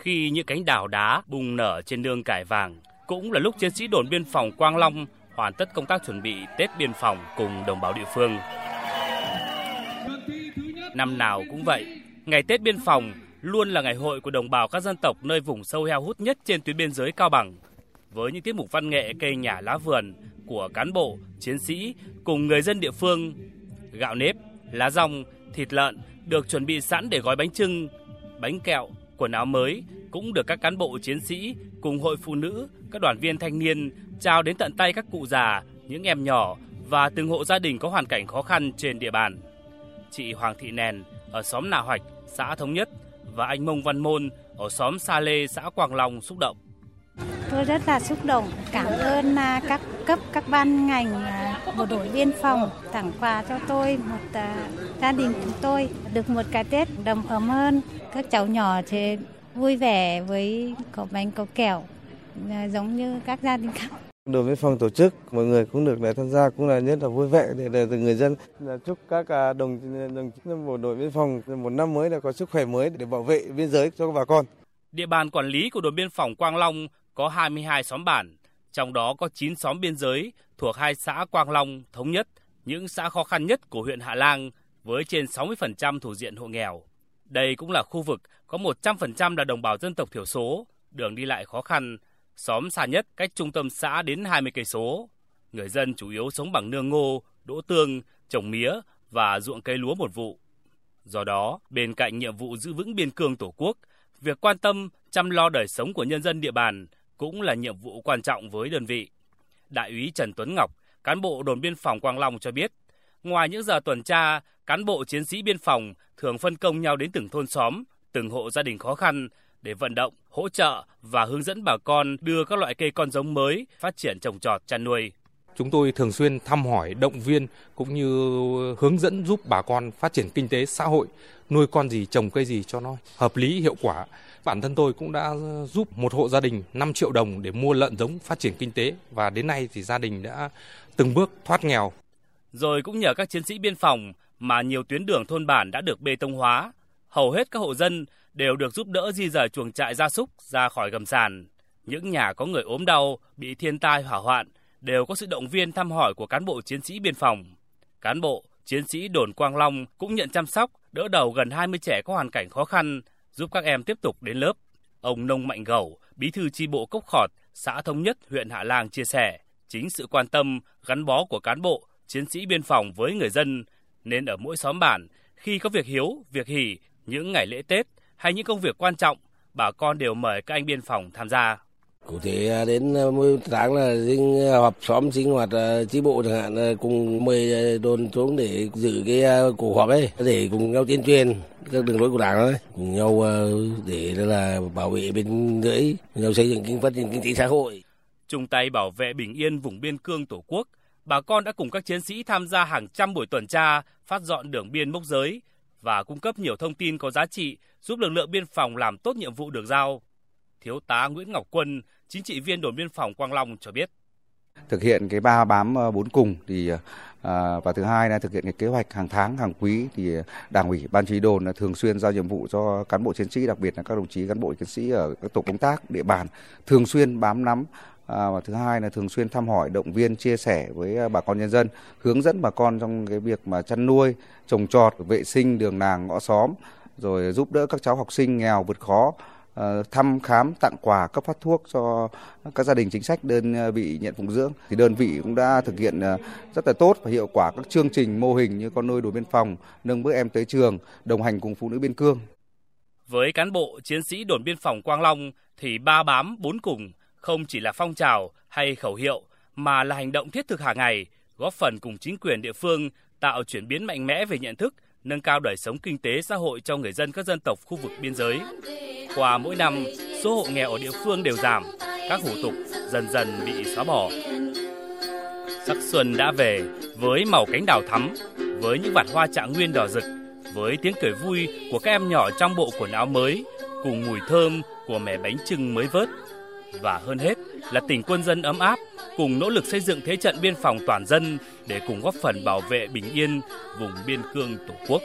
khi những cánh đào đá bùng nở trên nương cải vàng, cũng là lúc chiến sĩ đồn biên phòng Quang Long hoàn tất công tác chuẩn bị Tết biên phòng cùng đồng bào địa phương. Năm nào cũng vậy, ngày Tết biên phòng luôn là ngày hội của đồng bào các dân tộc nơi vùng sâu heo hút nhất trên tuyến biên giới Cao Bằng. Với những tiết mục văn nghệ cây nhà lá vườn của cán bộ, chiến sĩ cùng người dân địa phương, gạo nếp, lá rong, thịt lợn được chuẩn bị sẵn để gói bánh trưng, bánh kẹo, quần áo mới cũng được các cán bộ chiến sĩ cùng hội phụ nữ, các đoàn viên thanh niên trao đến tận tay các cụ già, những em nhỏ và từng hộ gia đình có hoàn cảnh khó khăn trên địa bàn. Chị Hoàng Thị Nèn ở xóm Nà Hoạch, xã Thống Nhất và anh Mông Văn Môn ở xóm Sa Lê, xã Quảng Long xúc động. Tôi rất là xúc động, cảm ơn à, các cấp, các ban ngành, à, bộ đội biên phòng tặng quà cho tôi, một à, gia đình chúng tôi được một cái Tết đầm ấm hơn. Các cháu nhỏ thì vui vẻ với có bánh có kẹo, giống như các gia đình khác. Đồn biên phòng tổ chức, mọi người cũng được để tham gia cũng là nhất là vui vẻ để, để từ người dân là chúc các đồng đồng chí bộ đội biên phòng một năm mới là có sức khỏe mới để bảo vệ biên giới cho bà con. Địa bàn quản lý của đồn biên phòng Quang Long có 22 xóm bản, trong đó có 9 xóm biên giới thuộc hai xã Quang Long, Thống Nhất, những xã khó khăn nhất của huyện Hạ Lang với trên 60% thuộc diện hộ nghèo. Đây cũng là khu vực có 100% là đồng bào dân tộc thiểu số, đường đi lại khó khăn, xóm xa nhất cách trung tâm xã đến 20 cây số. Người dân chủ yếu sống bằng nương ngô, đỗ tương, trồng mía và ruộng cây lúa một vụ. Do đó, bên cạnh nhiệm vụ giữ vững biên cương Tổ quốc, việc quan tâm chăm lo đời sống của nhân dân địa bàn cũng là nhiệm vụ quan trọng với đơn vị. Đại úy Trần Tuấn Ngọc, cán bộ đồn biên phòng Quang Long cho biết, ngoài những giờ tuần tra, cán bộ chiến sĩ biên phòng thường phân công nhau đến từng thôn xóm, từng hộ gia đình khó khăn để vận động, hỗ trợ và hướng dẫn bà con đưa các loại cây con giống mới phát triển trồng trọt chăn nuôi. Chúng tôi thường xuyên thăm hỏi, động viên cũng như hướng dẫn giúp bà con phát triển kinh tế xã hội, nuôi con gì, trồng cây gì cho nó hợp lý, hiệu quả. Bản thân tôi cũng đã giúp một hộ gia đình 5 triệu đồng để mua lợn giống phát triển kinh tế và đến nay thì gia đình đã từng bước thoát nghèo. Rồi cũng nhờ các chiến sĩ biên phòng mà nhiều tuyến đường thôn bản đã được bê tông hóa. Hầu hết các hộ dân đều được giúp đỡ di rời chuồng trại gia súc ra khỏi gầm sàn. Những nhà có người ốm đau, bị thiên tai hỏa hoạn đều có sự động viên thăm hỏi của cán bộ chiến sĩ biên phòng. Cán bộ, chiến sĩ đồn Quang Long cũng nhận chăm sóc, đỡ đầu gần 20 trẻ có hoàn cảnh khó khăn, giúp các em tiếp tục đến lớp. Ông Nông Mạnh Gầu, bí thư chi bộ Cốc Khọt, xã Thống Nhất, huyện Hạ Lang chia sẻ, chính sự quan tâm, gắn bó của cán bộ, chiến sĩ biên phòng với người dân, nên ở mỗi xóm bản, khi có việc hiếu, việc hỷ, những ngày lễ Tết hay những công việc quan trọng, bà con đều mời các anh biên phòng tham gia. Cụ thể à, đến à, mỗi tháng là sinh à, họp xóm sinh hoạt chi bộ chẳng hạn cùng mời đồn xuống để giữ cái cuộc họp ấy để cùng nhau tuyên truyền các đường lối của đảng ấy. Cùng nhau để là bảo vệ bên dưới cùng nhau xây dựng kinh phát triển kinh tế xã hội. Chung tay bảo vệ bình yên vùng biên cương tổ quốc bà con đã cùng các chiến sĩ tham gia hàng trăm buổi tuần tra phát dọn đường biên mốc giới và cung cấp nhiều thông tin có giá trị giúp lực lượng biên phòng làm tốt nhiệm vụ được giao. Thiếu tá Nguyễn Ngọc Quân, chính trị viên đồn biên phòng Quang Long cho biết. Thực hiện cái ba bám ờ, bốn cùng thì ờ, và thứ hai là thực hiện cái kế hoạch hàng tháng hàng quý thì đảng ủy ban chỉ đồn là thường xuyên giao nhiệm vụ cho cán bộ chiến sĩ đặc biệt là các đồng chí cán bộ chiến sĩ ở các tổ công tác địa bàn thường xuyên bám nắm à, và thứ hai là thường xuyên thăm hỏi động viên chia sẻ với ờ, bà con nhân dân hướng dẫn bà con trong cái việc mà chăn nuôi trồng trọt vệ sinh đường làng ngõ xóm rồi giúp đỡ các cháu học sinh nghèo vượt khó Ờ, thăm khám, tặng quà, cấp phát thuốc cho các gia đình chính sách đơn ờ, vị nhận phụng dưỡng thì đơn vị cũng đã thực hiện ờ, rất là tốt và hiệu quả các chương trình mô hình như con nuôi đồn biên phòng, nâng bước em tới trường, đồng hành cùng phụ nữ biên cương với cán bộ, chiến sĩ đồn biên phòng Quang Long thì ba bám bốn cùng không chỉ là phong trào hay khẩu hiệu mà là hành động thiết thực hàng ngày, góp phần cùng chính quyền địa phương tạo chuyển biến mạnh mẽ về nhận thức, nâng cao đời sống kinh tế xã hội cho người dân các dân tộc khu vực biên giới. Qua mỗi năm, số hộ nghèo ở địa phương đều giảm, các hủ tục dần dần bị xóa bỏ. Sắc xuân đã về với màu cánh đào thắm, với những vạt hoa trạng nguyên đỏ rực, với tiếng cười vui của các em nhỏ trong bộ quần áo mới, cùng mùi thơm của mẻ bánh trưng mới vớt. Và hơn hết là tình quân dân ấm áp, cùng nỗ lực xây dựng thế trận biên phòng toàn dân để cùng góp phần bảo vệ bình yên vùng biên cương Tổ quốc.